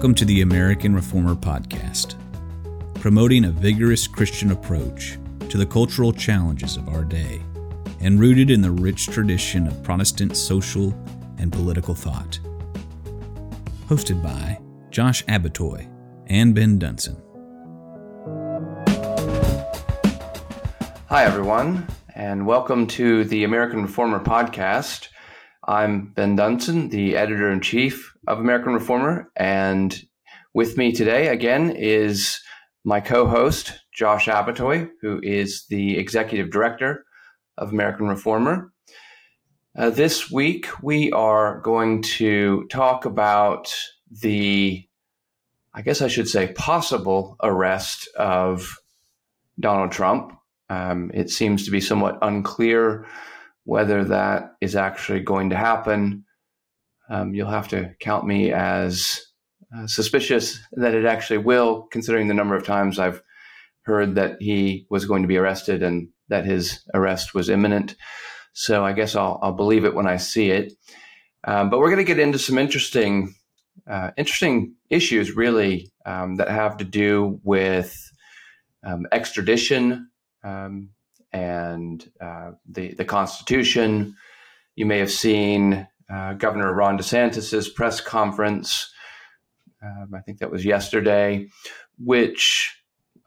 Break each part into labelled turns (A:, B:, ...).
A: Welcome to the American Reformer Podcast, promoting a vigorous Christian approach to the cultural challenges of our day and rooted in the rich tradition of Protestant social and political thought. Hosted by Josh Abbotoy and Ben Dunson.
B: Hi, everyone, and welcome to the American Reformer Podcast. I'm Ben Dunson, the editor in chief of American Reformer. And with me today, again, is my co host, Josh Abbotoy, who is the executive director of American Reformer. Uh, this week, we are going to talk about the, I guess I should say, possible arrest of Donald Trump. Um, it seems to be somewhat unclear whether that is actually going to happen um, you'll have to count me as uh, suspicious that it actually will, considering the number of times I've heard that he was going to be arrested and that his arrest was imminent. So I guess I'll, I'll believe it when I see it. Um, but we're going to get into some interesting, uh, interesting issues, really, um, that have to do with um, extradition um, and uh, the the Constitution. You may have seen uh, Governor Ron DeSantis's press conference. Um, I think that was yesterday, which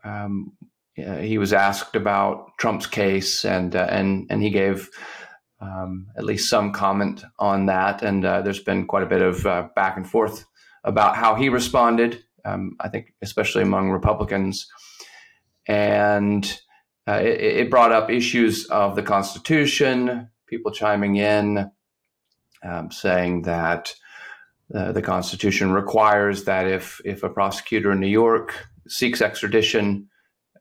B: um, uh, he was asked about Trump's case, and uh, and and he gave um, at least some comment on that. And uh, there's been quite a bit of uh, back and forth about how he responded. Um, I think, especially among Republicans, and uh, it, it brought up issues of the Constitution. People chiming in um, saying that uh, the Constitution requires that if if a prosecutor in New York seeks extradition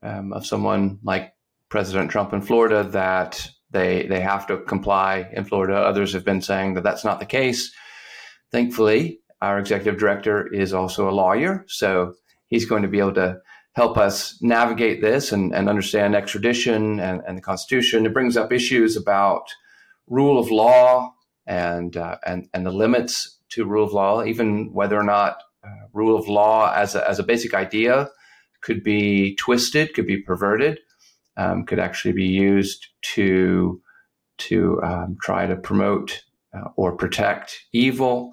B: um, of someone like President Trump in Florida, that they they have to comply in Florida. Others have been saying that that's not the case. Thankfully, our executive director is also a lawyer, so he's going to be able to help us navigate this and, and understand extradition and, and the Constitution. It brings up issues about rule of law and uh, and and the limits to rule of law, even whether or not uh, rule of law as a, as a basic idea could be twisted, could be perverted, um, could actually be used to to um, try to promote uh, or protect evil.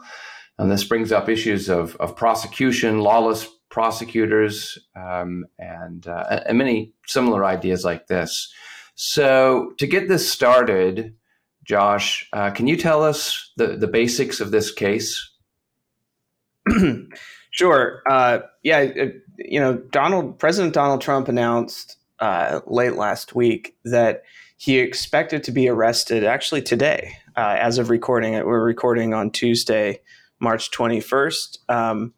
B: And this brings up issues of, of prosecution, lawless prosecutors, um, and, uh, and many similar ideas like this. So, to get this started, Josh, uh, can you tell us the, the basics of this case?
C: sure. Uh, yeah, you know, Donald President Donald Trump announced uh, late last week that he expected to be arrested actually today. Uh, as of recording it, we're recording on Tuesday, March 21st. Um,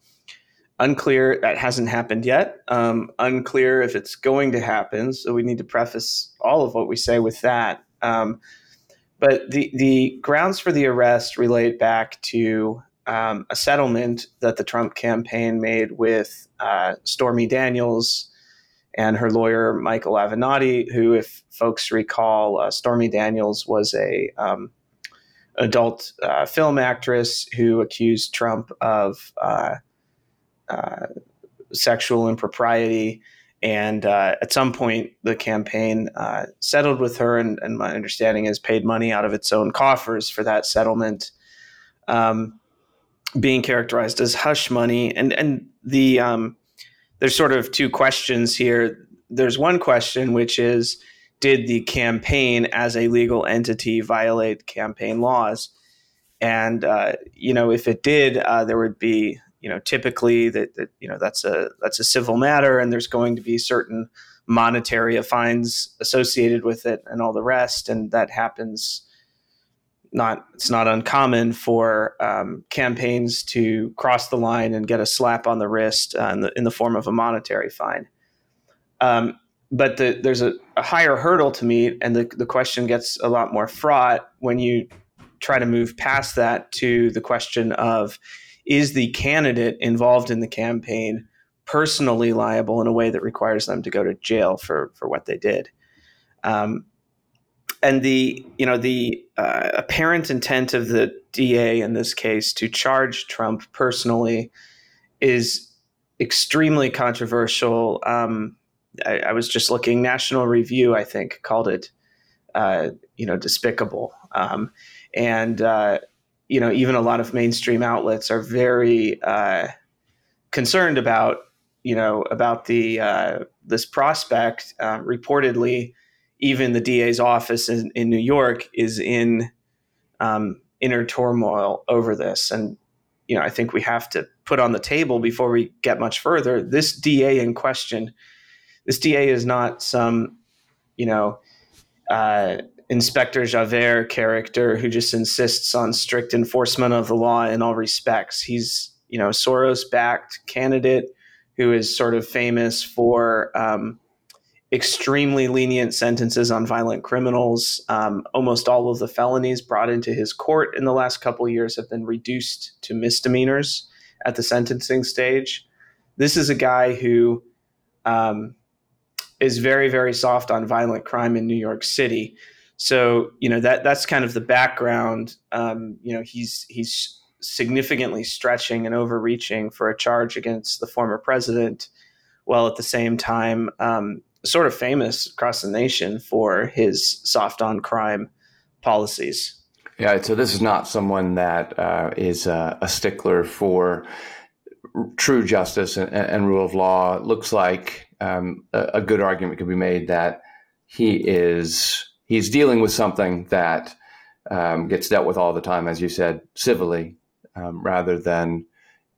C: unclear that hasn't happened yet. Um, unclear if it's going to happen. So we need to preface all of what we say with that. Um, but the, the grounds for the arrest relate back to um, a settlement that the Trump campaign made with uh, Stormy Daniels and her lawyer, Michael Avenatti, who, if folks recall, uh, Stormy Daniels was a um, adult uh, film actress who accused Trump of uh, uh, sexual impropriety and uh, at some point, the campaign uh, settled with her, and, and, my understanding is paid money out of its own coffers for that settlement, um, being characterized as hush money. And and the um, there's sort of two questions here. There's one question which is, did the campaign as a legal entity violate campaign laws? And uh, you know, if it did, uh, there would be you know typically that, that you know that's a that's a civil matter and there's going to be certain monetary fines associated with it and all the rest. And that happens not it's not uncommon for um, campaigns to cross the line and get a slap on the wrist uh, in, the, in the form of a monetary fine. Um, but the, there's a, a, higher hurdle to meet and the, the question gets a lot more fraught when you try to move past that to the question of is the candidate involved in the campaign personally liable in a way that requires them to go to jail for for what they did. Um, and the you know the uh, apparent intent of the DA in this case to charge Trump personally is extremely controversial. Um, I, I, was just looking. National Review, I think, called it, uh, you know, despicable. Um, and uh, you know, even a lot of mainstream outlets are very uh, concerned about, you know, about the uh, this prospect. Uh, reportedly, even the DA's office in, in New York is in um, inner turmoil over this, and you know, I think we have to put on the table before we get much further. This DA in question, this DA is not some, you know, uh, Inspector Javert character who just insists on strict enforcement of the law in all respects. He's, you know, Soros backed candidate who is sort of famous for um, extremely lenient sentences on violent criminals. Um, almost all of the felonies brought into his court in the last couple years have been reduced to misdemeanors at the sentencing stage. This is a guy who um, is very, very soft on violent crime in New York City. So you know that that's kind of the background. Um, you know he's he's significantly stretching and overreaching for a charge against the former president, while at the same time um, sort of famous across the nation for his soft on crime policies.
B: Yeah, so this is not someone that uh, is a, a, stickler for true justice and, and rule of law. It looks like um, a, a, good argument could be made that he is he's dealing with something that um, gets dealt with all the time, as you said, civilly um, rather than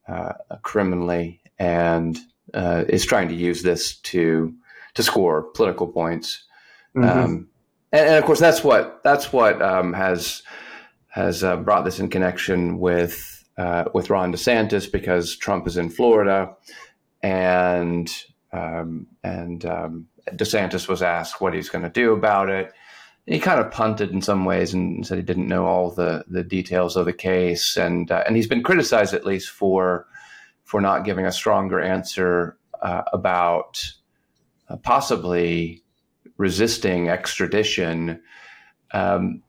B: uh, criminally, and uh, is trying to use this to to score political points. Mm-hmm. Um, and, and, of course, that's what that's what um, has has uh, brought this in connection with uh, with Ron DeSantis because Trump is in Florida, and um, and um, DeSantis was asked what he's going to do about it. He kind of punted in some ways and said he didn't know all the, the details of the case, and uh, and he's been criticized at least for for not giving a stronger answer uh, about uh, possibly resisting extradition. Um,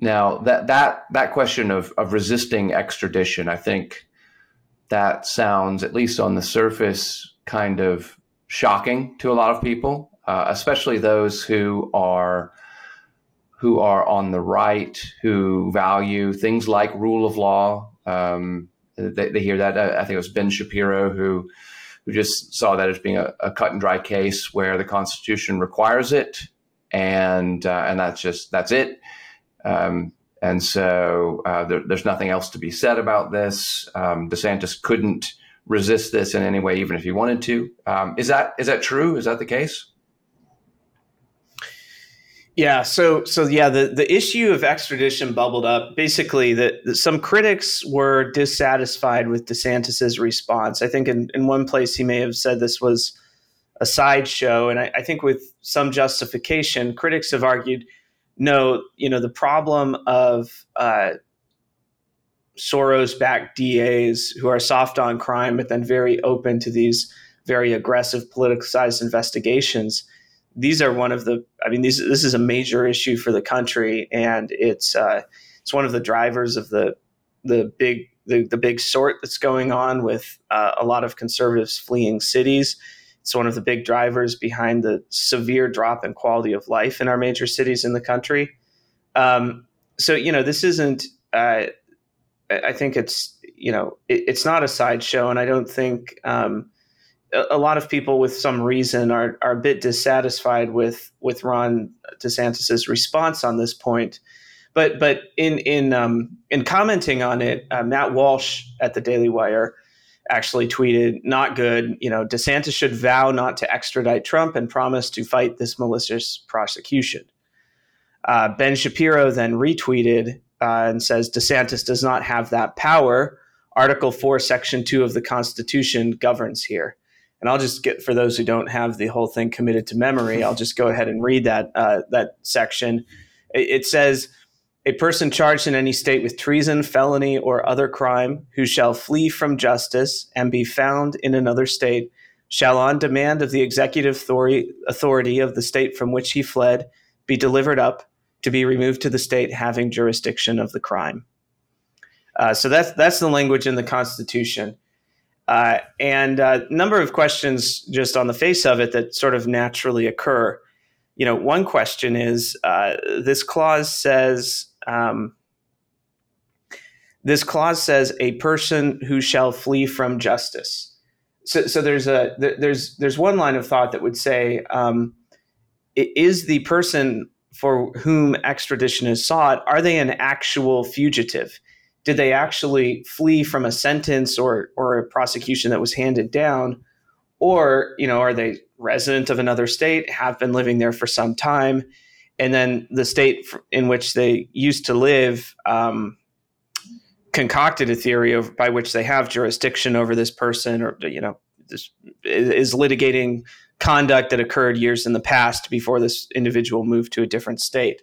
B: now that that that question of of resisting extradition, I think that sounds, at least on the surface, kind of shocking to a lot of people, uh, especially those who are who are on the right, who value things like rule of law. Um, they, they, hear that. I think it was Ben Shapiro who who just saw that as being a, a cut and dry case where the Constitution requires it, and uh, and that's just that's it. Um, and so uh, there, there's nothing else to be said about this. Um, DeSantis couldn't resist this in any way, even if he wanted to. Um, is that is that true? Is that the case?
C: Yeah, so so yeah, the, the issue of extradition bubbled up. Basically, that some critics were dissatisfied with DeSantis's response. I think in, in one place he may have said this was a sideshow, and I, I think with some justification, critics have argued, no, you know, the problem of uh, Soros-backed DAs who are soft on crime, but then very open to these very aggressive politicized investigations these are one of the i mean these this is a major issue for the country and it's uh, it's one of the drivers of the the big the, the big sort that's going on with uh, a lot of conservatives fleeing cities. It's one of the big drivers behind the severe drop in quality of life in our major cities in the country. Um, so you know this isn't uh, i think it's you know it, it's not a sideshow and i don't think um, a lot of people with some reason are are a bit dissatisfied with with Ron DeSantis's response on this point. But but in in um, in commenting on it, uh, Matt Walsh at the Daily Wire actually tweeted, "Not good. You know, DeSantis should vow not to extradite Trump and promise to fight this malicious prosecution." Uh, ben Shapiro then retweeted uh, and says DeSantis does not have that power. Article 4, Section 2 of the Constitution governs here and I'll just get for those who don't have the whole thing committed to memory. I'll just go ahead and read that uh, that section. It, it says. A person charged in any state with treason, felony, or other crime who shall flee from justice and be found in another state shall, on demand of the executive authority of the state from which he fled, be delivered up to be removed to the state having jurisdiction of the crime. Uh, so that's that's the language in the Constitution. Uh, and a uh, number of questions just on the face of it that sort of naturally occur. You know, one question is uh, this clause says um, this clause says a person who shall flee from justice. So, so there's a there's there's one line of thought that would say um, is the person for whom extradition is sought are they an actual fugitive? Did they actually flee from a sentence or or a prosecution that was handed down, or you know are they resident of another state, have been living there for some time, and then the state in which they used to live um, concocted a theory of, by which they have jurisdiction over this person, or you know, this is litigating conduct that occurred years in the past before this individual moved to a different state.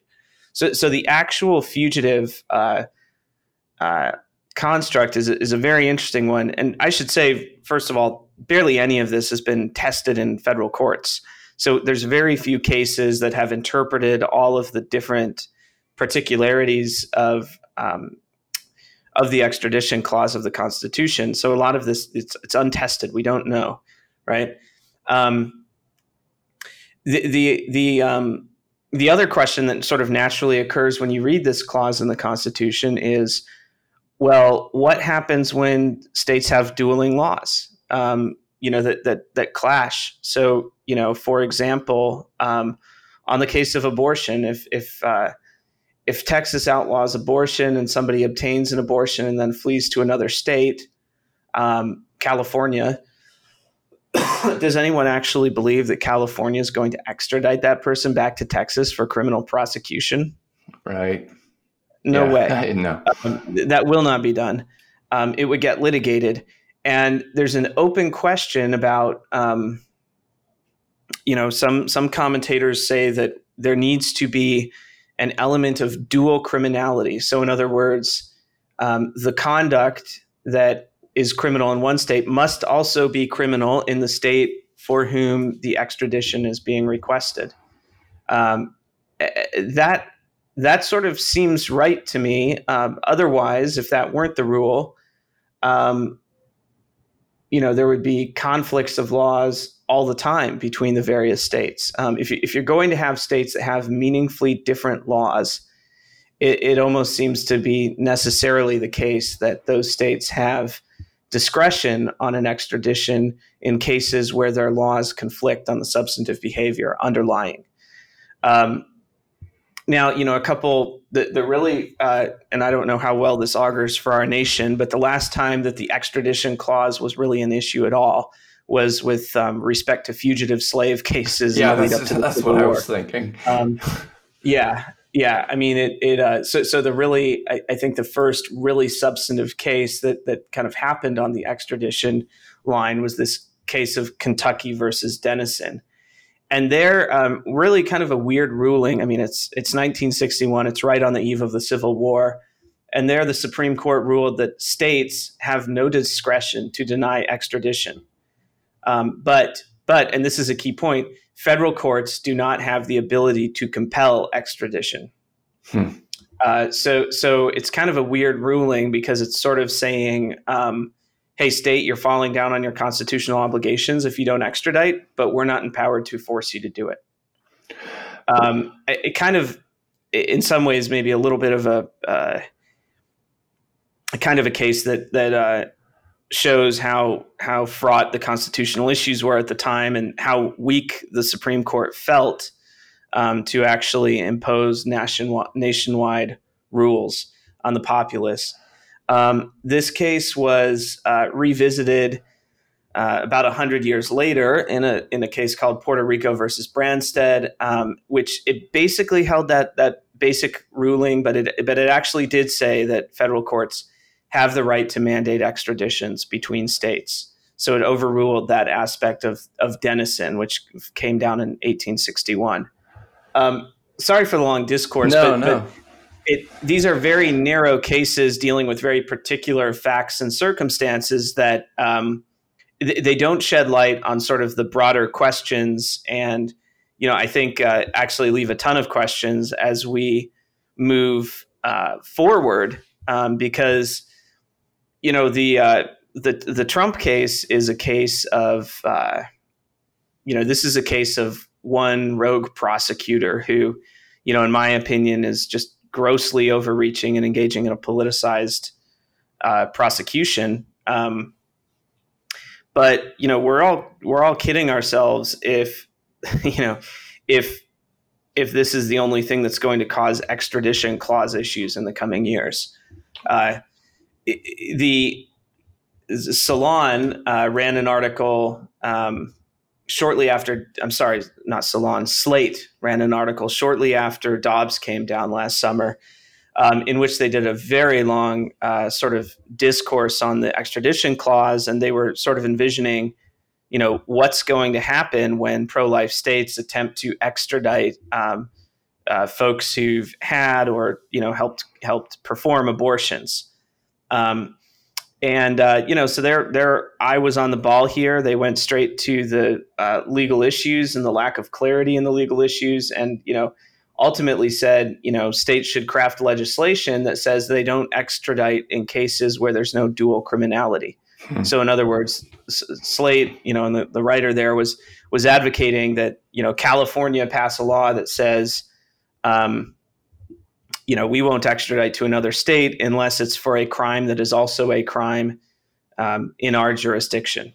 C: So, so the actual fugitive uh, uh, construct is is a very interesting one, and I should say, first of all, barely any of this has been tested in federal courts. So there's very few cases that have interpreted all of the different particularities of um, of the extradition clause of the Constitution. So a lot of this it's it's untested. We don't know, right? Um, the the the um, the other question that sort of naturally occurs when you read this clause in the Constitution is, well, what happens when states have dueling laws? Um, you know that that that clash. So you know, for example, um, on the case of abortion, if if uh, if Texas outlaws abortion and somebody obtains an abortion and then flees to another state, um, California, does anyone actually believe that California is going to extradite that person back to Texas for criminal prosecution?
B: Right.
C: No yeah,
B: way. no.
C: Um, that will not be done. Um, it would get litigated. And there's an open question about, um, you know, some some commentators say that there needs to be an element of dual criminality. So, in other words, um, the conduct that is criminal in one state must also be criminal in the state for whom the extradition is being requested. Um, that that sort of seems right to me. Um, otherwise, if that weren't the rule, um, you know, there would be conflicts of laws all the time between the various states. Um, if, you, if you're going to have states that have meaningfully different laws, it, it almost seems to be necessarily the case that those states have discretion on an extradition in cases where their laws conflict on the substantive behavior underlying. Um, now, you know, a couple the, the really, uh, and I don't know how well this augurs for our nation, but the last time that the extradition clause was really an issue at all was with um, respect to fugitive slave cases.
B: Yeah, that's, that's what War. I was thinking. Um,
C: yeah, yeah. I mean, it. It. Uh, so, so the really, I, I, think the first really substantive case that that kind of happened on the extradition line was this case of Kentucky versus Dennison, and they're um, really kind of a weird ruling. I mean, it's it's 1961. It's right on the eve of the Civil War. And there, the Supreme Court ruled that states have no discretion to deny extradition. Um, but but and this is a key point: federal courts do not have the ability to compel extradition. Hmm. Uh, so so it's kind of a weird ruling because it's sort of saying, um, "Hey, state, you're falling down on your constitutional obligations if you don't extradite, but we're not empowered to force you to do it." Um, it, kind of, in some ways, maybe a little bit of a, uh, kind of a case that that uh, shows how how fraught the constitutional issues were at the time and how weak the Supreme Court felt um, to actually impose nationwide, nationwide rules on the populace. Um, this case was uh, revisited uh, about hundred years later in a in a case called Puerto Rico versus Branstad, um, which it basically held that that basic ruling, but it but it actually did say that federal courts have the right to mandate extraditions between states. So it overruled that aspect of, of Dennison, which came down in 1861. Um, sorry for the long discourse,
B: no,
C: but,
B: no.
C: but it, these are very narrow cases dealing with very particular facts and circumstances that um, th- they don't shed light on sort of the broader questions. And, you know, I think uh, actually leave a ton of questions as we move uh, forward um, because – you know the uh, the the Trump case is a case of, uh, you know, this is a case of one rogue prosecutor who, you know, in my opinion, is just grossly overreaching and engaging in a politicized uh, prosecution. Um, but you know, we're all we're all kidding ourselves if you know if if this is the only thing that's going to cause extradition clause issues in the coming years. Uh, the Salon uh, ran an article um, shortly after. I'm sorry, not Salon. Slate ran an article shortly after Dobbs came down last summer, um, in which they did a very long uh, sort of discourse on the extradition clause, and they were sort of envisioning, you know, what's going to happen when pro-life states attempt to extradite um, uh, folks who've had or you know helped helped perform abortions. Um, and uh, you know, so there, there, I was on the ball here. They went straight to the uh, legal issues and the lack of clarity in the legal issues, and you know, ultimately said, you know, states should craft legislation that says they don't extradite in cases where there's no dual criminality. Hmm. So, in other words, Slate, you know, and the, the writer there was was advocating that you know California pass a law that says um, you know, we won't extradite to another state unless it's for a crime that is also a crime um, in our jurisdiction.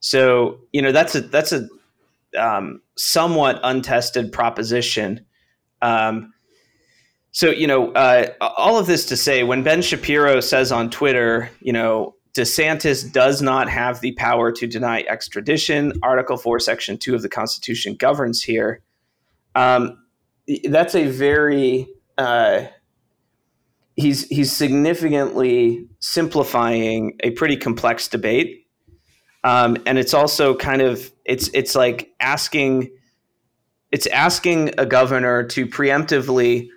C: So, you know, that's a that's a um, somewhat untested proposition. Um, so, you know, uh, all of this to say, when Ben Shapiro says on Twitter, you know, DeSantis does not have the power to deny extradition. Article 4, Section 2 of the Constitution governs here. Um, that's a very uh, he's he's significantly simplifying a pretty complex debate, um, and it's also kind of it's it's like asking it's asking a governor to preemptively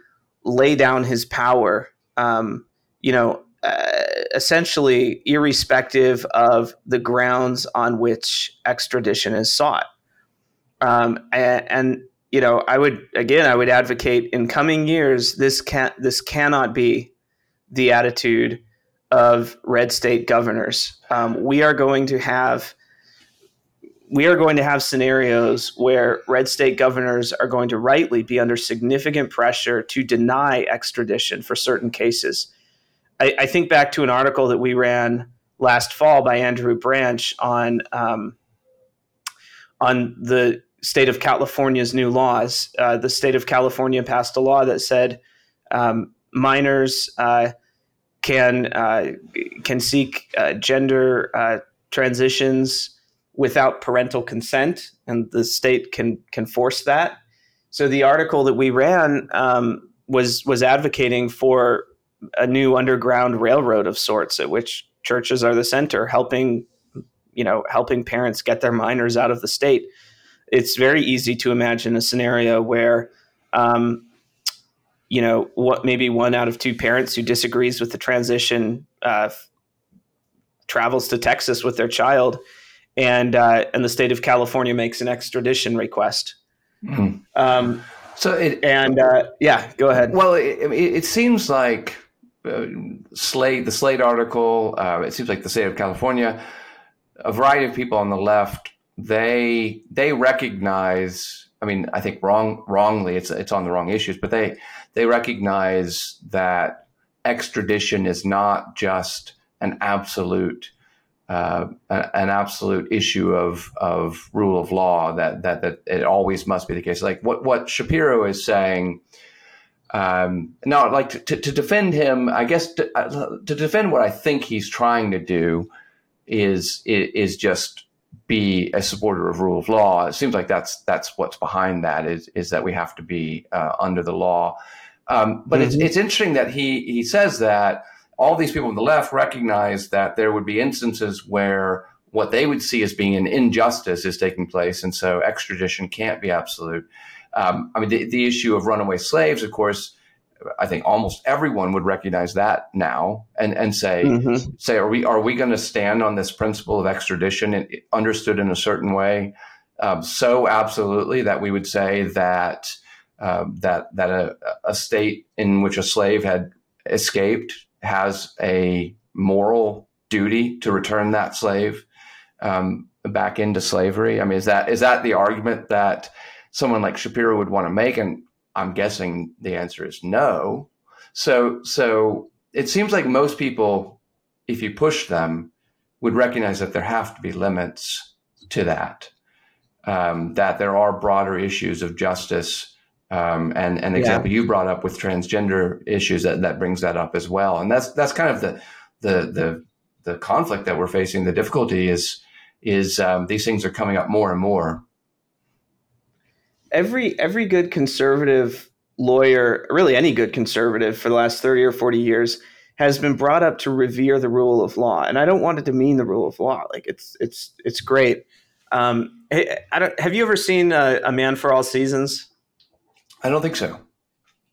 C: lay down his power. Um, you know, uh, essentially, irrespective of the grounds on which extradition is sought. Um, and, and you know, I would again, I would advocate in coming years this can this cannot be the attitude of red state governors. Um, we are going to have we are going to have scenarios where red state governors are going to rightly be under significant pressure to deny extradition for certain cases. I, I think back to an article that we ran last fall by Andrew Branch on um, on the state of California's new laws. Uh, the state of California passed a law that said um, minors uh, can uh, can seek uh, gender uh, transitions without parental consent, and the state can can force that. So the article that we ran um, was was advocating for a new underground railroad of sorts, at which churches are the center, helping you know helping parents get their minors out of the state it's very easy to imagine a scenario where, um, you know, what maybe one out of two parents who disagrees with the transition uh, travels to Texas with their child, and uh, and the state of California makes an extradition request. Mm-hmm. Um, so it, and uh, yeah, go ahead.
B: Well, it, it seems like uh, Slate, the Slate article. Uh, it seems like the state of California, a variety of people on the left they they recognize i mean i think wrong wrongly it's it's on the wrong issues but they they recognize that extradition is not just an absolute uh, an absolute issue of of rule of law that that that it always must be the case. Like what what Shapiro is saying. Um, no, like to, to, defend him, I guess to, uh, to defend what I think he's trying to do is is just be a supporter of rule of law. It seems like that's that's what's behind that is is that we have to be uh, under the law. Um, but mm-hmm. it's it's interesting that he he says that all these people on the left recognize that there would be instances where what they would see as being an injustice is taking place, and so extradition can't be absolute. Um, I mean, the, the issue of runaway slaves, of course, I think almost everyone would recognize that now and, and say, mm-hmm. say, are we, are we going to stand on this principle of extradition and understood in a certain way? Um, so absolutely that we would say that, um, that, that a, a state in which a slave had escaped has a moral duty to return that slave um, back into slavery? I mean, is that is that the argument that someone like Shapiro would want to make? And I'm guessing the answer is no. So so it seems like most people, if you push them, would recognize that there have to be limits to that. Um, that there are broader issues of justice um, and an example yeah. you brought up with transgender issues that, that brings that up as well. And that's that's kind of the the the the conflict that we're facing. The difficulty is is um, these things are coming up more and more.
C: Every every good conservative lawyer, really any good conservative for the last 30 or 40 years has been brought up to revere the rule of law. And I don't want it to mean the rule of law. Like it's it's it's great. Um, I don't, have you ever seen uh, A Man for All Seasons?
B: I don't think so.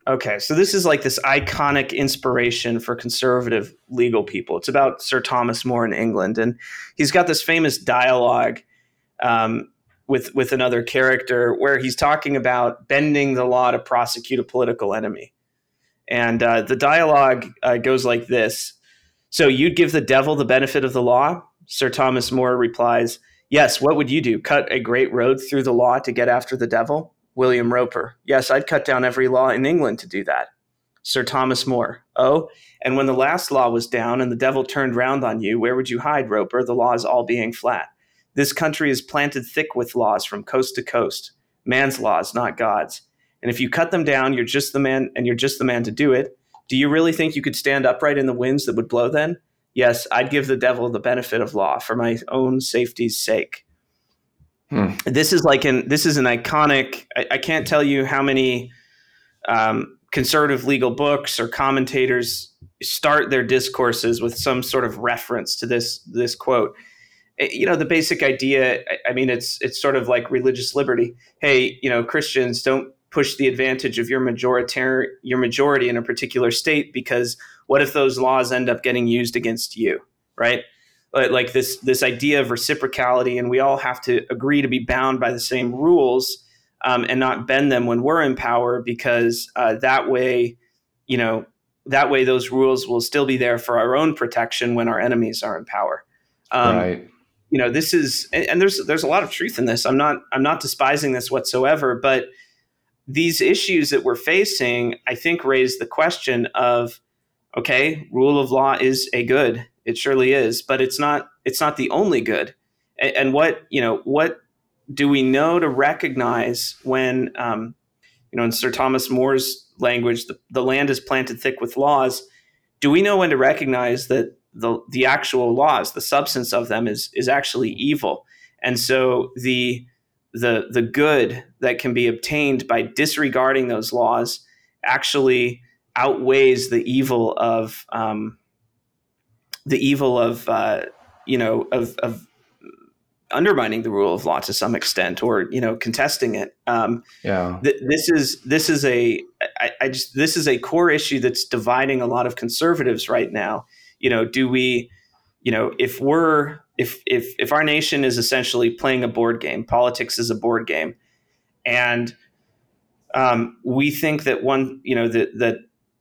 C: Okay, so this is like this iconic inspiration for conservative legal people. It's about Sir Thomas More in England, and he's got this famous dialogue um, with with another character where he's talking about bending the law to prosecute a political enemy. And uh, the dialogue uh, goes like this: So you'd give the devil the benefit of the law? Sir Thomas More replies, Yes. What would you do? Cut a great road through the law to get after the devil? William Roper. Yes, I'd cut down every law in England to do that. Sir Thomas More. Oh, and when the last law was down and the devil turned round on you, where would you hide, Roper? The laws all being flat. This country is planted thick with laws from coast to coast. Man's laws, not God's. And if you cut them down, you're just the man and you're just the man to do it. Do you really think you could stand upright in the winds that would blow then? Yes, I'd give the devil the benefit of law for my own safety's sake. Hmm. This is like an this is an iconic. I, I can't tell you how many um, conservative legal books or commentators start their discourses with some sort of reference to this this quote. Eh, you know, the basic idea. I mean, it's it's sort of like religious liberty. Hey, you know, Christians don't push the advantage of your majority your majority in a particular state because what if those laws end up getting used against you, right? like this this idea of reciprocality, and we all have to agree to be bound by the same rules um, and not bend them when we're in power, because uh, that way, you know, that way those rules will still be there for our own protection when our enemies are in power.
B: Um, right.
C: You know, this is, and, and there's there's a lot of truth in this. I'm not I'm not despising this whatsoever, but these issues that we're facing, I think, raise the question of, okay, rule of law is a good it surely is, but it's not it's not the only good. And, and what you know what do we know to recognize when um, you know in Sir Thomas More's language, the, the land is planted thick with laws. Do we know when to recognize that the the actual laws, the substance of them, is is actually evil? And so the the the good that can be obtained by disregarding those laws actually outweighs the evil of um, the evil of uh, you know of, of undermining the rule of law to some extent or you know contesting it. Um,
B: yeah.
C: th- this is this is a I, I just this is a core issue that's dividing a lot of conservatives right now you know do we you know if we're if if if our nation is essentially playing a board game politics is a board game and um, we think that one you know that that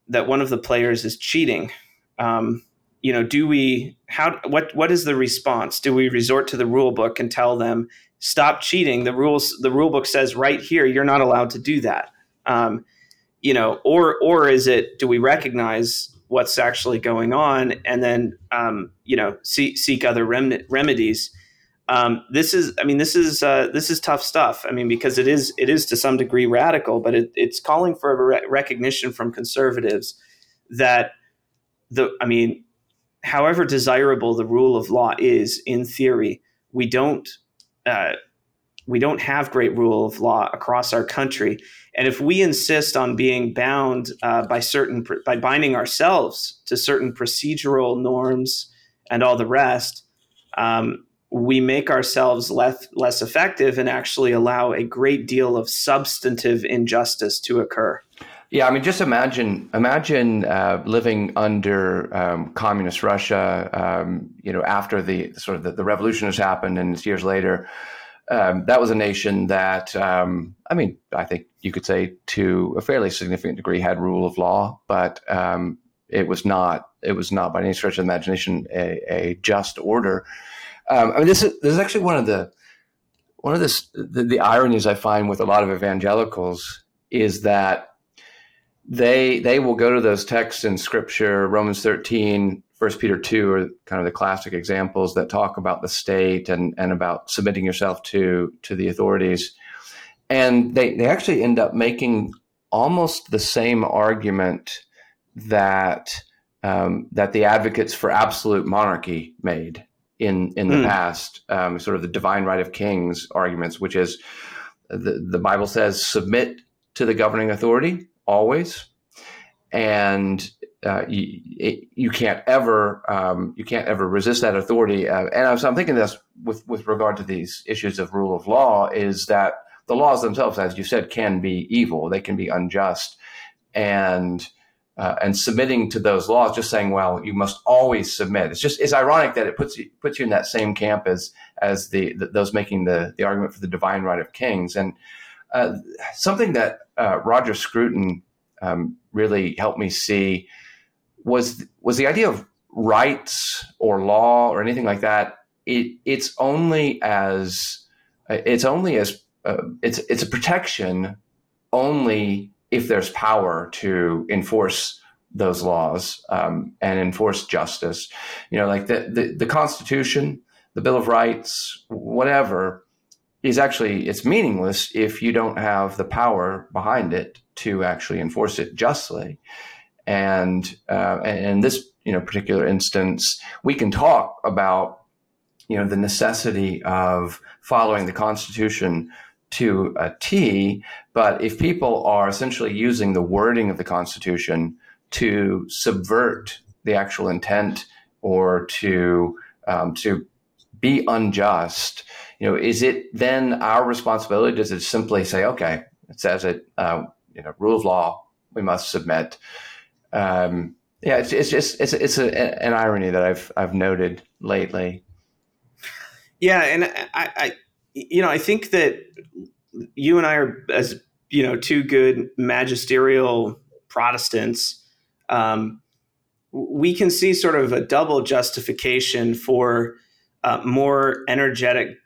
C: that one of the players is cheating um, you know, do we how what what is the response? Do we resort to the rule book and tell them stop cheating? The rules the rule book says right here you're not allowed to do that. Um, you know, or or is it do we recognize what's actually going on and then um, you know seek seek other rem- remedies? Um, this is I mean this is uh, this is tough stuff. I mean because it is it is to some degree radical, but it, it's calling for a re- recognition from conservatives that the I mean however desirable the rule of law is in theory, we don't uh, we don't have great rule of law across our country. And if we insist on being bound uh, by certain by binding ourselves to certain procedural norms and all the rest, um, we make ourselves less less effective and actually allow a great deal of substantive injustice to occur.
B: Yeah, I mean, just imagine imagine uh, living under um, communist Russia. Um, you know, after the sort of the, the, revolution has happened, and it's years later. Um, that was a nation that, um, I mean, I think you could say to a fairly significant degree had rule of law, but um, it was not it was not by any stretch of imagination a, a just order. Um, I mean, this is this is actually one of the one of the, the, the ironies I find with a lot of evangelicals is that they they will go to those texts in Scripture, Romans thirteen, First Peter two, are kind of the classic examples that talk about the state and and about submitting yourself to to the authorities, and they they actually end up making almost the same argument that um, that the advocates for absolute monarchy made in in the mm. past, um, sort of the divine right of kings arguments, which is the the Bible says submit to the governing authority always, and uh, you, you can't ever um, you can't ever resist that authority. Uh, and so I'm thinking this with with regard to these issues of rule of law is that the laws themselves, as you said, can be evil. They can be unjust, and uh, and submitting to those laws, just saying, well, you must always submit. It's just it's ironic that it puts you puts you in that same camp as as the, the those making the the argument for the divine right of kings. And uh, something that uh, Roger Scruton um, really helped me see was was the idea of rights or law or anything like that. It it's only as it's only as uh, it's it's a protection only if there's power to enforce those laws um, and enforce justice. You know, like the, the, the Constitution, the Bill of Rights, whatever, is actually it's meaningless if you don't have the power behind it to actually enforce it justly. And, uh, in this you know particular instance, we can talk about you know the necessity of following the Constitution to a T. But if people are essentially using the wording of the Constitution to subvert the actual intent or to um, to be unjust, you know, is it then our responsibility? Does it simply say, okay, it says it, uh, you know, rule of law, we must submit? Um, yeah, it's, it's just it's it's a, an irony that I've I've noted lately.
C: Yeah, and I, I you know, I think that you and I are as you know two good magisterial Protestants. Um, we can see sort of a double justification for uh, more energetic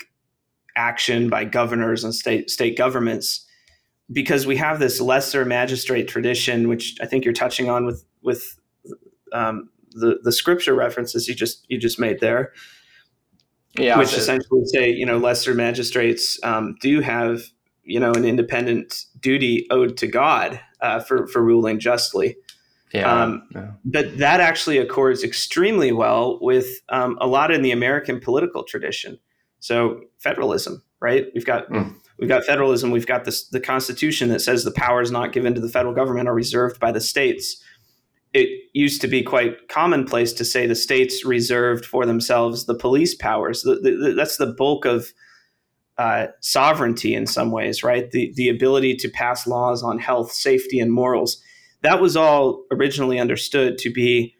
C: action by governors and state state governments because we have this lesser magistrate tradition, which I think you're touching on with with um, the the scripture references you just you just made there. Yeah, which essentially say you know lesser magistrates um, do have you know an independent duty owed to God uh, for for ruling justly. Yeah, um, yeah, But that actually accords extremely well with um, a lot in the American political tradition. So federalism, right? We've got mm. we've got federalism. We've got this the Constitution that says the powers not given to the federal government are reserved by the states it used to be quite commonplace to say the states reserved for themselves the police powers. The, the, that's the bulk of uh, sovereignty in some ways, right? The the ability to pass laws on health, safety, and morals. That was all originally understood to be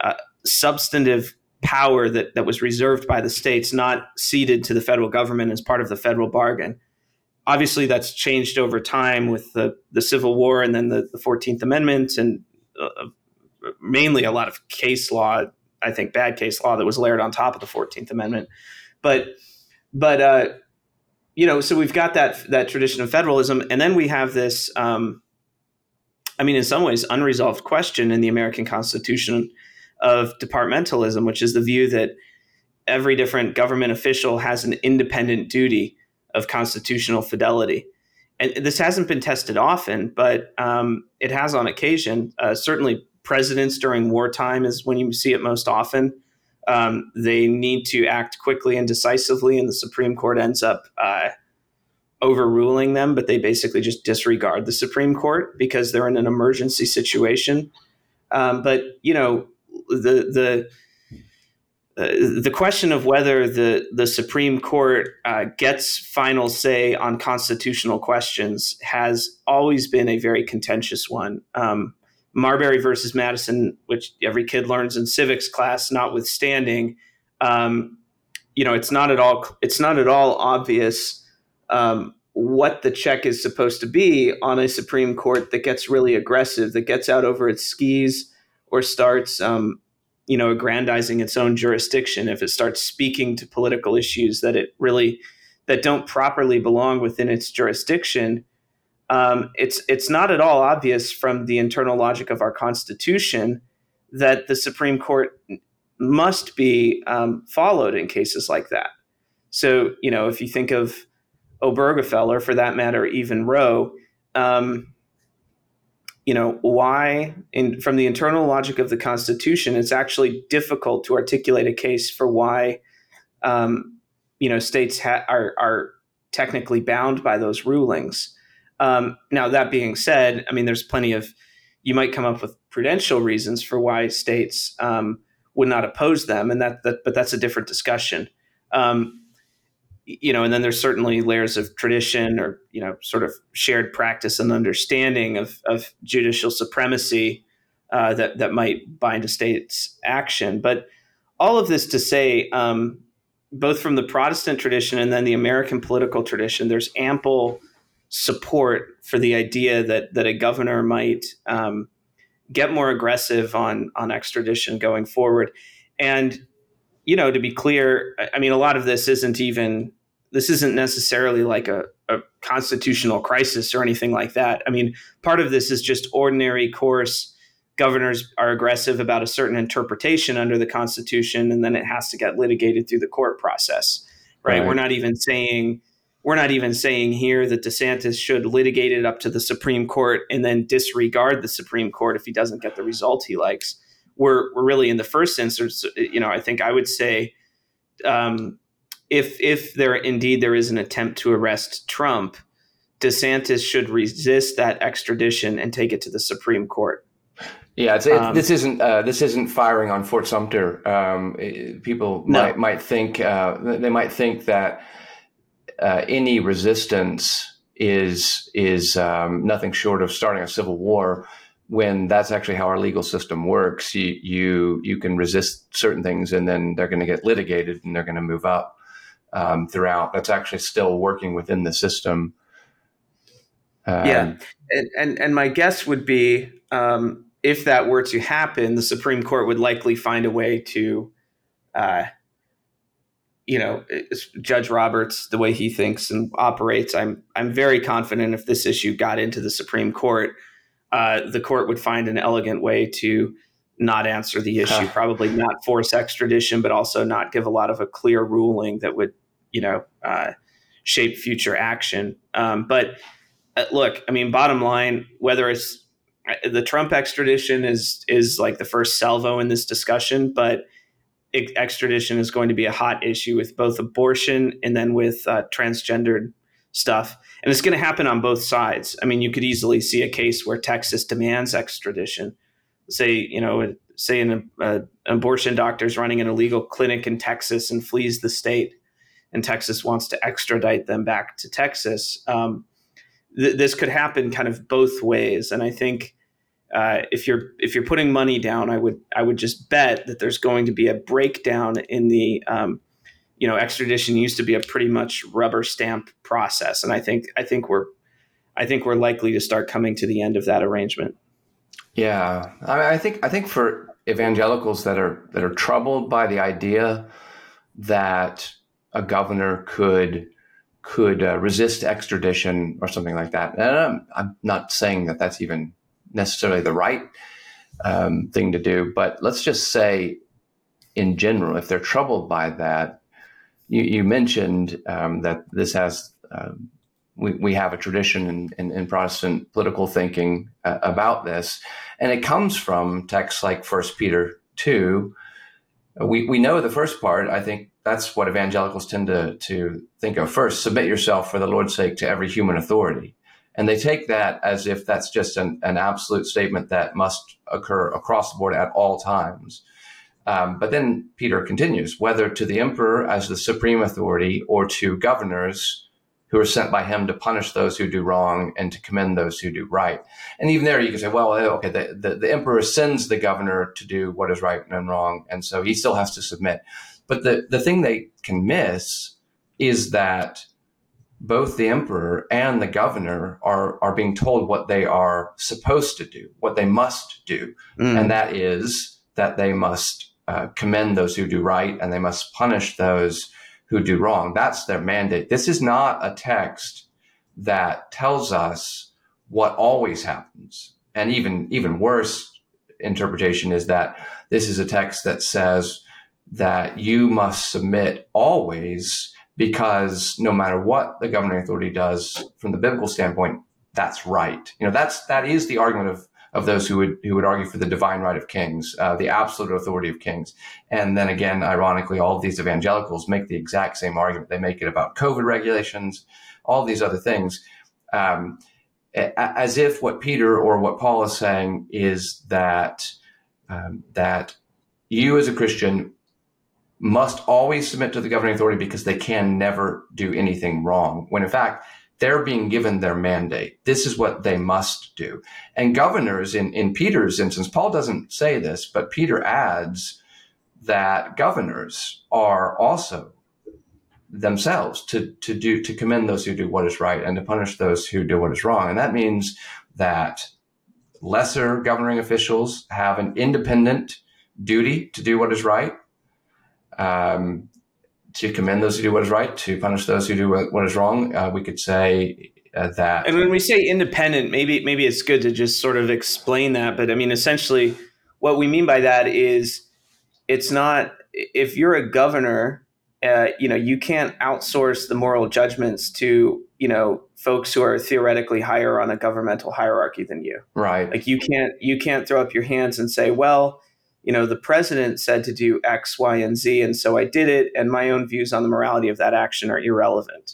C: uh, substantive power that that was reserved by the states, not ceded to the federal government as part of the federal bargain. Obviously, that's changed over time with the the Civil War and then the, the Fourteenth Amendment and uh, mainly a lot of case law, I think bad case law that was layered on top of the Fourteenth Amendment. But but uh, you know, so we've got that that tradition of federalism, and then we have this. Um, I mean, in some ways, unresolved question in the American Constitution of departmentalism, which is the view that every different government official has an independent duty of constitutional fidelity. And this hasn't been tested often, but um, it has on occasion. Uh, certainly, presidents during wartime is when you see it most often. Um, they need to act quickly and decisively, and the Supreme Court ends up uh, overruling them, but they basically just disregard the Supreme Court because they're in an emergency situation. Um, but you know, the the uh, the question of whether the the Supreme Court uh, gets final say on constitutional questions has always been a very contentious one. Um, Marbury versus Madison, which every kid learns in civics class, notwithstanding, um, you know, it's not at all it's not at all obvious um, what the check is supposed to be on a Supreme Court that gets really aggressive, that gets out over its skis or starts, um, you know, aggrandizing its own jurisdiction, if it starts speaking to political issues that it really that don't properly belong within its jurisdiction, um, it's it's not at all obvious from the internal logic of our Constitution that the Supreme Court must be um, followed in cases like that. So, you know, if you think of Obergefell, or for that matter, even Roe, um, you know, why, in, from the internal logic of the Constitution, it's actually difficult to articulate a case for why, um, you know, states ha- are, are technically bound by those rulings. Um, now, that being said, I mean, there's plenty of, you might come up with prudential reasons for why states um, would not oppose them, and that, that, but that's a different discussion. Um, you know, and then there's certainly layers of tradition or you know, sort of shared practice and understanding of, of judicial supremacy uh, that that might bind a state's action. But all of this to say, um, both from the Protestant tradition and then the American political tradition, there's ample support for the idea that that a governor might um, get more aggressive on on extradition going forward. And you know, to be clear, I mean, a lot of this isn't even this isn't necessarily like a, a constitutional crisis or anything like that. I mean, part of this is just ordinary course. Governors are aggressive about a certain interpretation under the Constitution, and then it has to get litigated through the court process. Right? right. We're not even saying we're not even saying here that DeSantis should litigate it up to the Supreme Court and then disregard the Supreme Court if he doesn't get the result he likes. We're we're really in the first instance. You know, I think I would say um, if if there indeed there is an attempt to arrest Trump, DeSantis should resist that extradition and take it to the Supreme Court.
B: Yeah, it, um, this isn't uh, this isn't firing on Fort Sumter. Um, it, people no. might might think uh, they might think that uh, any resistance is is um, nothing short of starting a civil war. When that's actually how our legal system works, you you you can resist certain things, and then they're going to get litigated, and they're going to move up um, throughout. That's actually still working within the system.
C: Um, yeah, and, and, and my guess would be um, if that were to happen, the Supreme Court would likely find a way to, uh, you know, Judge Roberts the way he thinks and operates. I'm I'm very confident if this issue got into the Supreme Court, uh, the court would find an elegant way to not answer the issue, probably not force extradition, but also not give a lot of a clear ruling that would, you know, uh, shape future action. Um, but uh, look, I mean, bottom line, whether it's uh, the Trump extradition is is like the first salvo in this discussion, but extradition is going to be a hot issue with both abortion and then with uh, transgendered stuff. And it's going to happen on both sides. I mean, you could easily see a case where Texas demands extradition say you know say an, uh, abortion doctor is running an illegal clinic in Texas and flees the state, and Texas wants to extradite them back to Texas. Um, th- this could happen kind of both ways, and I think. Uh, if you're if you're putting money down, I would I would just bet that there's going to be a breakdown in the um, you know extradition used to be a pretty much rubber stamp process, and I think I think we're I think we're likely to start coming to the end of that arrangement.
B: Yeah, I, I think I think for evangelicals that are that are troubled by the idea that a governor could could uh, resist extradition or something like that. And I'm, I'm, not saying that that's even necessarily the right um, thing to do, but let's just say, in general, if they're troubled by that, you, you mentioned um, that this has um, we, we have a tradition in, in, in Protestant political thinking uh, about this, and it comes from texts like First Peter two. We we know the first part. I think that's what evangelicals tend to to think of first. Submit yourself for the Lord's sake to every human authority, and they take that as if that's just an, an absolute statement that must occur across the board at all times. Um, but then Peter continues, whether to the emperor as the supreme authority or to governors who are sent by him to punish those who do wrong and to commend those who do right. And even there, you can say, well, okay, the, the, the, emperor sends the governor to do what is right and wrong, and so he still has to submit. But the, the thing they can miss is that both the emperor and the governor are are being told what they are supposed to do, what they must do, mm. and that is that they must uh, commend those who do right and they must punish those who do wrong. That's their mandate. This is not a text that tells us what always happens, and even even worse interpretation is that this is a text that says that you must submit always because no matter what the governing authority does from the biblical standpoint, that's right. You know, that's that is the argument of of those who would who would argue for the divine right of kings, uh, the absolute authority of kings. And then again, ironically, all of these evangelicals make the exact same argument. They make it about COVID regulations, all these other things, um, as if what Peter or what Paul is saying is that um, that you as a Christian must always submit to the governing authority because they can never do anything wrong. When in fact, they're being given their mandate. This is what they must do. And governors, in, in Peter's instance, Paul doesn't say this, but Peter adds that governors are also themselves to, to do, to commend those who do what is right and to punish those who do what is wrong. And that means that lesser governing officials have an independent duty to do what is right um, to commend those who do what is right, to punish those who do what is wrong. Uh, we could say uh, that.
C: And when we say independent, maybe maybe it's good to just sort of explain that. But I mean, essentially, what we mean by that is it's not if you're a governor. Uh, you know, you can't outsource the moral judgments to you know folks who are theoretically higher on a governmental hierarchy than you.
B: Right.
C: Like you can't you can't throw up your hands and say, well, you know, the president said to do X, Y, and Z, and so I did it, and my own views on the morality of that action are irrelevant.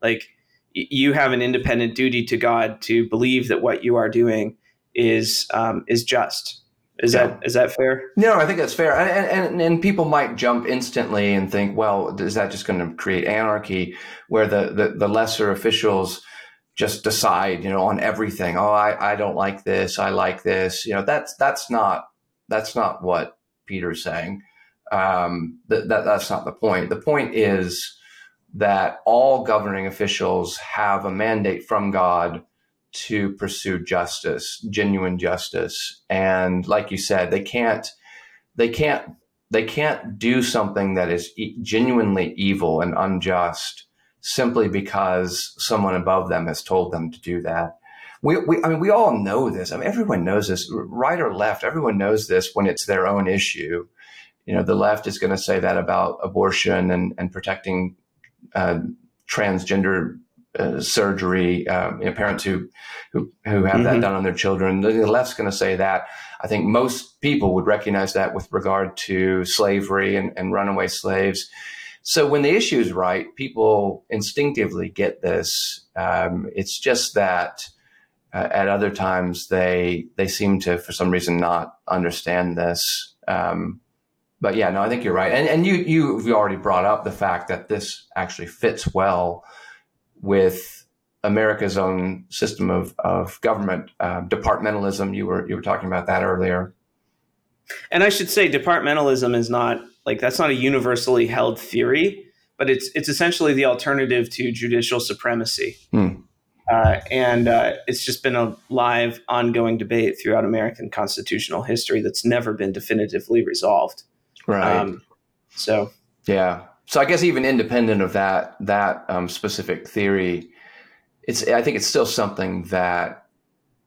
C: Like, you have an independent duty to God to believe that what you are doing is um, is just. Is yeah. that is that fair?
B: No, I think that's fair. And, and and people might jump instantly and think, well, is that just going to create anarchy, where the, the the lesser officials just decide, you know, on everything? Oh, I I don't like this. I like this. You know, that's that's not that's not what Peter's saying. Um, that, that that's not the point. The point is that all governing officials have a mandate from God to pursue justice, genuine justice, and like you said, they can't they can't they can't do something that is e- genuinely evil and unjust simply because someone above them has told them to do that we, we, I mean, we all know this. I mean, everyone knows this, right or left. Everyone knows this when it's their own issue. You know, the left is going to say that about abortion and, and protecting uh, transgender uh, surgery, um, you know, parents who who, who have mm-hmm. that done on their children. The left's going to say that. I think most people would recognize that with regard to slavery and, and runaway slaves. So when the issue is right, people instinctively get this. Um, it's just that at other times, they they seem to, for some reason, not understand this. Um, but yeah, no, I think you're right, and and you you've already brought up the fact that this actually fits well with America's own system of of government uh, departmentalism. You were you were talking about that earlier.
C: And I should say, departmentalism is not like that's not a universally held theory, but it's it's essentially the alternative to judicial supremacy. Hmm. Uh, and uh, it's just been a live, ongoing debate throughout American constitutional history that's never been definitively resolved.
B: Right. Um,
C: so.
B: Yeah. So I guess even independent of that that um, specific theory, it's I think it's still something that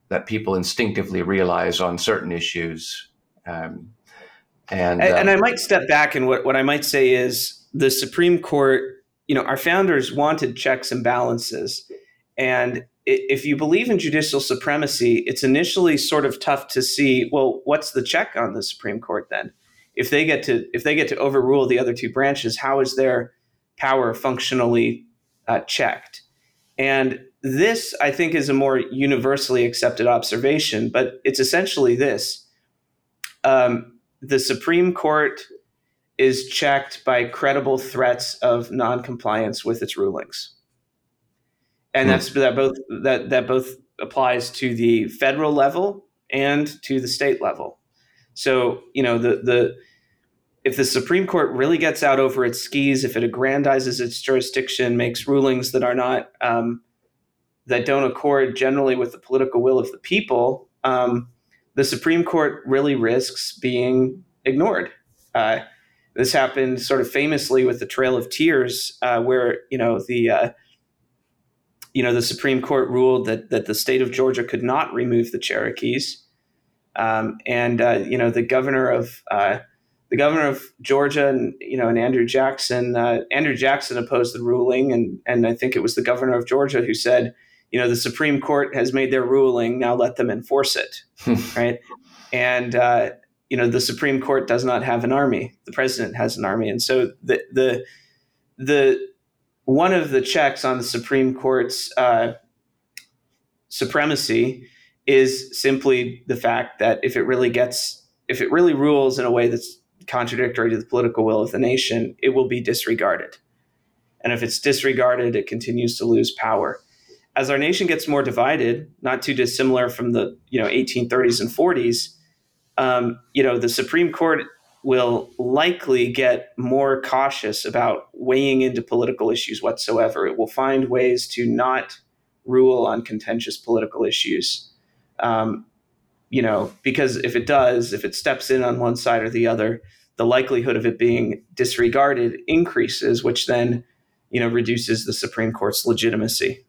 B: that people instinctively realize on certain issues. Um, and,
C: and, and I um, might step back and what, what I might say is the Supreme Court, you know, our founders wanted checks and balances and if you believe in judicial supremacy, it's initially sort of tough to see, well, what's the check on the Supreme Court then? If they get to if they get to overrule the other two branches, how is their power functionally uh, checked? And this, I think, is a more universally accepted observation, but it's essentially this: um, the Supreme Court is checked by credible threats of noncompliance with its rulings and mm. that's that both that that both applies to the federal level and to the state level. So you know the the if the Supreme Court really gets out over its skis, if it aggrandizes its jurisdiction, makes rulings that are not um, that don't accord generally with the political will of the people, um, the Supreme Court really risks being ignored. Uh, this happened sort of famously with the Trail of Tears, uh, where you know the uh, you know the Supreme Court ruled that that the state of Georgia could not remove the Cherokees, um, and uh, you know the governor of uh, the governor of Georgia and you know and Andrew Jackson uh, Andrew Jackson opposed the ruling. And and I think it was the governor of Georgia who said you know the Supreme Court has made their ruling. Now let them enforce it. Right? And uh, you know the Supreme Court does not have an army. The president has an army. And so the the the one of the checks on the Supreme Court's uh, supremacy is simply the fact that if it really gets if it really rules in a way that's contradictory to the political will of the nation, it will be disregarded. And if it's disregarded, it continues to lose power. As our nation gets more divided, not too dissimilar from the you know 1830s and 40s, um, you know the Supreme Court will likely get more cautious about weighing into political issues whatsoever. It will find ways to not rule on contentious political issues. Um, you know, because if it does, if it steps in on one side or the other, the likelihood of it being disregarded increases, which then, you know, reduces the Supreme Court's legitimacy.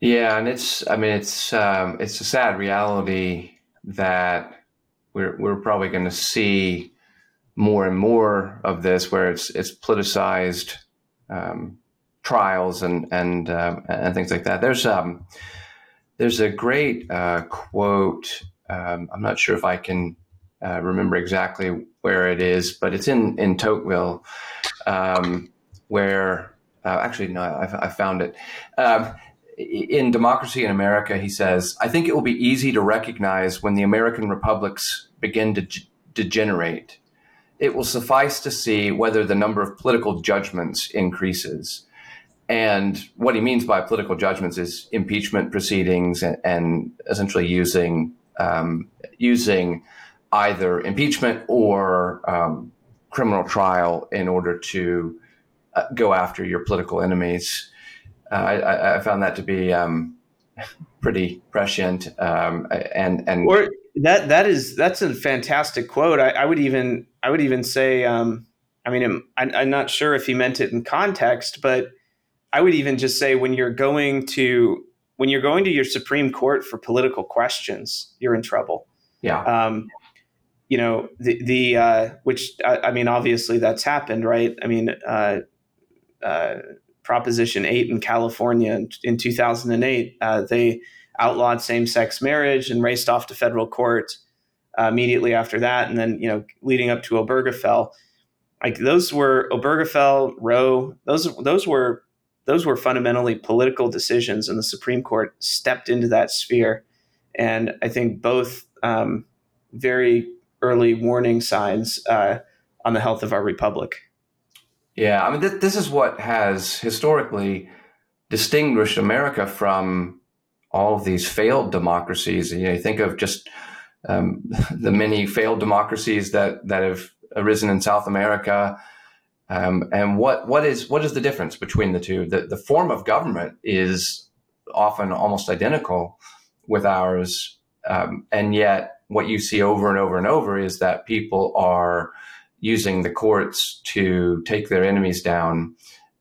B: Yeah, and it's I mean it's um, it's a sad reality that we're we're probably going to see more and more of this, where it's it's politicized um, trials and and uh, and things like that. There's um there's a great uh, quote. Um, I'm not sure if I can uh, remember exactly where it is, but it's in in Tocqueville, um, where uh, actually no, I, I found it. In Democracy in America, he says, "I think it will be easy to recognize when the American republics begin to g- degenerate. It will suffice to see whether the number of political judgments increases." And what he means by political judgments is impeachment proceedings and, and essentially using um, using either impeachment or um, criminal trial in order to uh, go after your political enemies. Uh, I, I, found that to be um, pretty prescient, um, and and
C: or that that is that's a fantastic quote. I, I would even I would even say, um, I mean, I'm, I'm not sure if he meant it in context, but I would even just say when you're going to when you're going to your Supreme Court for political questions, you're in trouble.
B: Yeah.
C: Um, you know the the uh, which I, I, mean obviously that's happened, right? I mean, uh, uh, Proposition Eight in California in, in 2008, uh, they outlawed same-sex marriage and raced off to federal court uh, immediately after that, and then you know leading up to Obergefell, like those were Obergefell, Roe, those those were those were fundamentally political decisions, and the Supreme Court stepped into that sphere. And I think both um, very early warning signs uh, on the health of our republic.
B: Yeah, I mean, th- this is what has historically distinguished America from all of these failed democracies. You know, you think of just um, the many failed democracies that that have arisen in South America um, and what what is what is the difference between the two? The the form of government is often almost identical with ours, um, and yet what you see over and over and over is that people are using the courts to take their enemies down,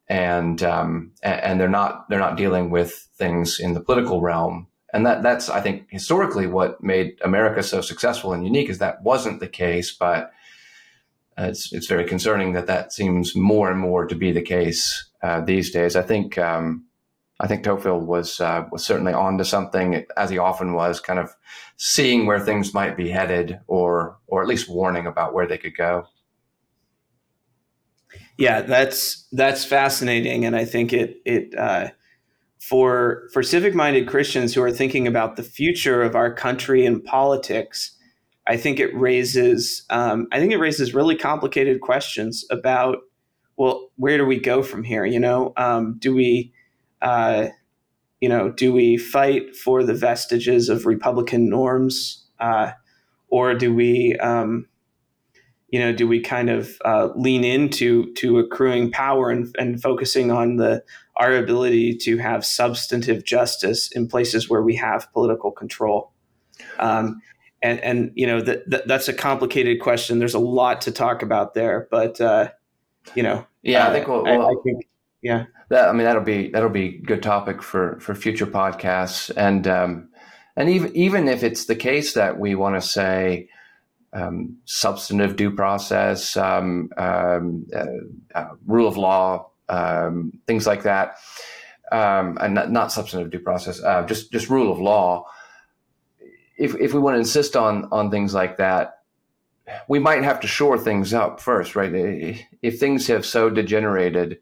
B: and um, and they're not they're not dealing with things in the political realm. And that that's I think historically what made America so successful and unique is that wasn't the case, but uh, it's it's very concerning that that seems more and more to be the case uh, these days. I think um, I think Tocqueville was uh, was certainly on to something, as he often was, kind of seeing where things might be headed, or or at least warning about where they could go.
C: Yeah, that's that's fascinating, and I think it it uh, for for civic minded Christians who are thinking about the future of our country and politics I think it raises um, I think it raises really complicated questions about well where do we go from here you know? Um, do we uh, you know do we fight for the vestiges of Republican norms uh, or do we um, you know, do we kind of uh, lean into to accruing power and, and focusing on the our ability to have substantive justice in places where we have political control? Um, and and you know that, that, that's a complicated question. There's a lot to talk about there, but uh, you know,
B: yeah, I think we'll,
C: I,
B: we'll,
C: I think yeah.
B: That I mean that'll be that'll be good topic for for future podcasts and um, and even even if it's the case that we want to say um, substantive due process, um, um, uh, uh, rule of law, um, things like that, um, and not, not, substantive due process, uh, just just rule of law. If if we want to insist on on things like that, we might have to shore things up first, right? If things have so degenerated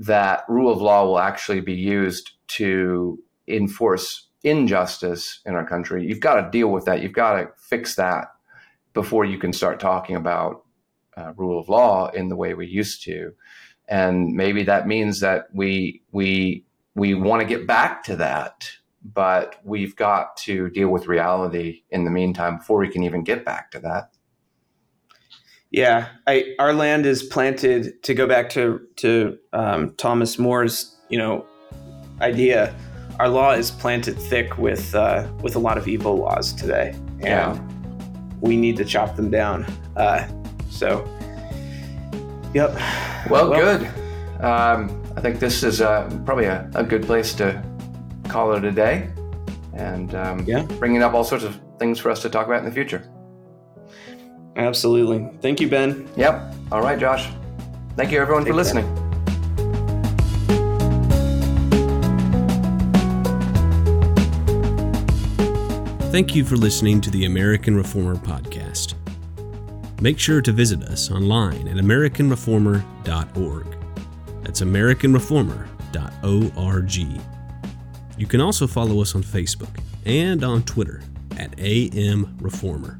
B: that rule of law will actually be used to enforce injustice in our country, you've got to deal with that. You've got to fix that before you can start talking about uh, rule of law in the way we used to. And maybe that means that we we we want to get back to that, but we've got to deal with reality in the meantime before we can even get back to that.
C: Yeah, I, our land is planted to go back to to um, Thomas More's you know idea. Our law is planted thick with uh, with a lot of evil laws today, and yeah we need to chop them down. Uh, so, yep.
B: Well, well good. Um, I think this is uh, probably a, a, good place to call it a day and um, yeah. bringing up all sorts of things for us to talk about in the future.
C: Absolutely. Thank you, Ben.
B: Yep. All right, Josh. Thank you, everyone, Take for listening. Care.
A: Thank you for listening to the American Reformer Podcast. Make sure to visit us online at AmericanReformer.org. That's AmericanReformer.org. You can also follow us on Facebook and on Twitter at AM Reformer.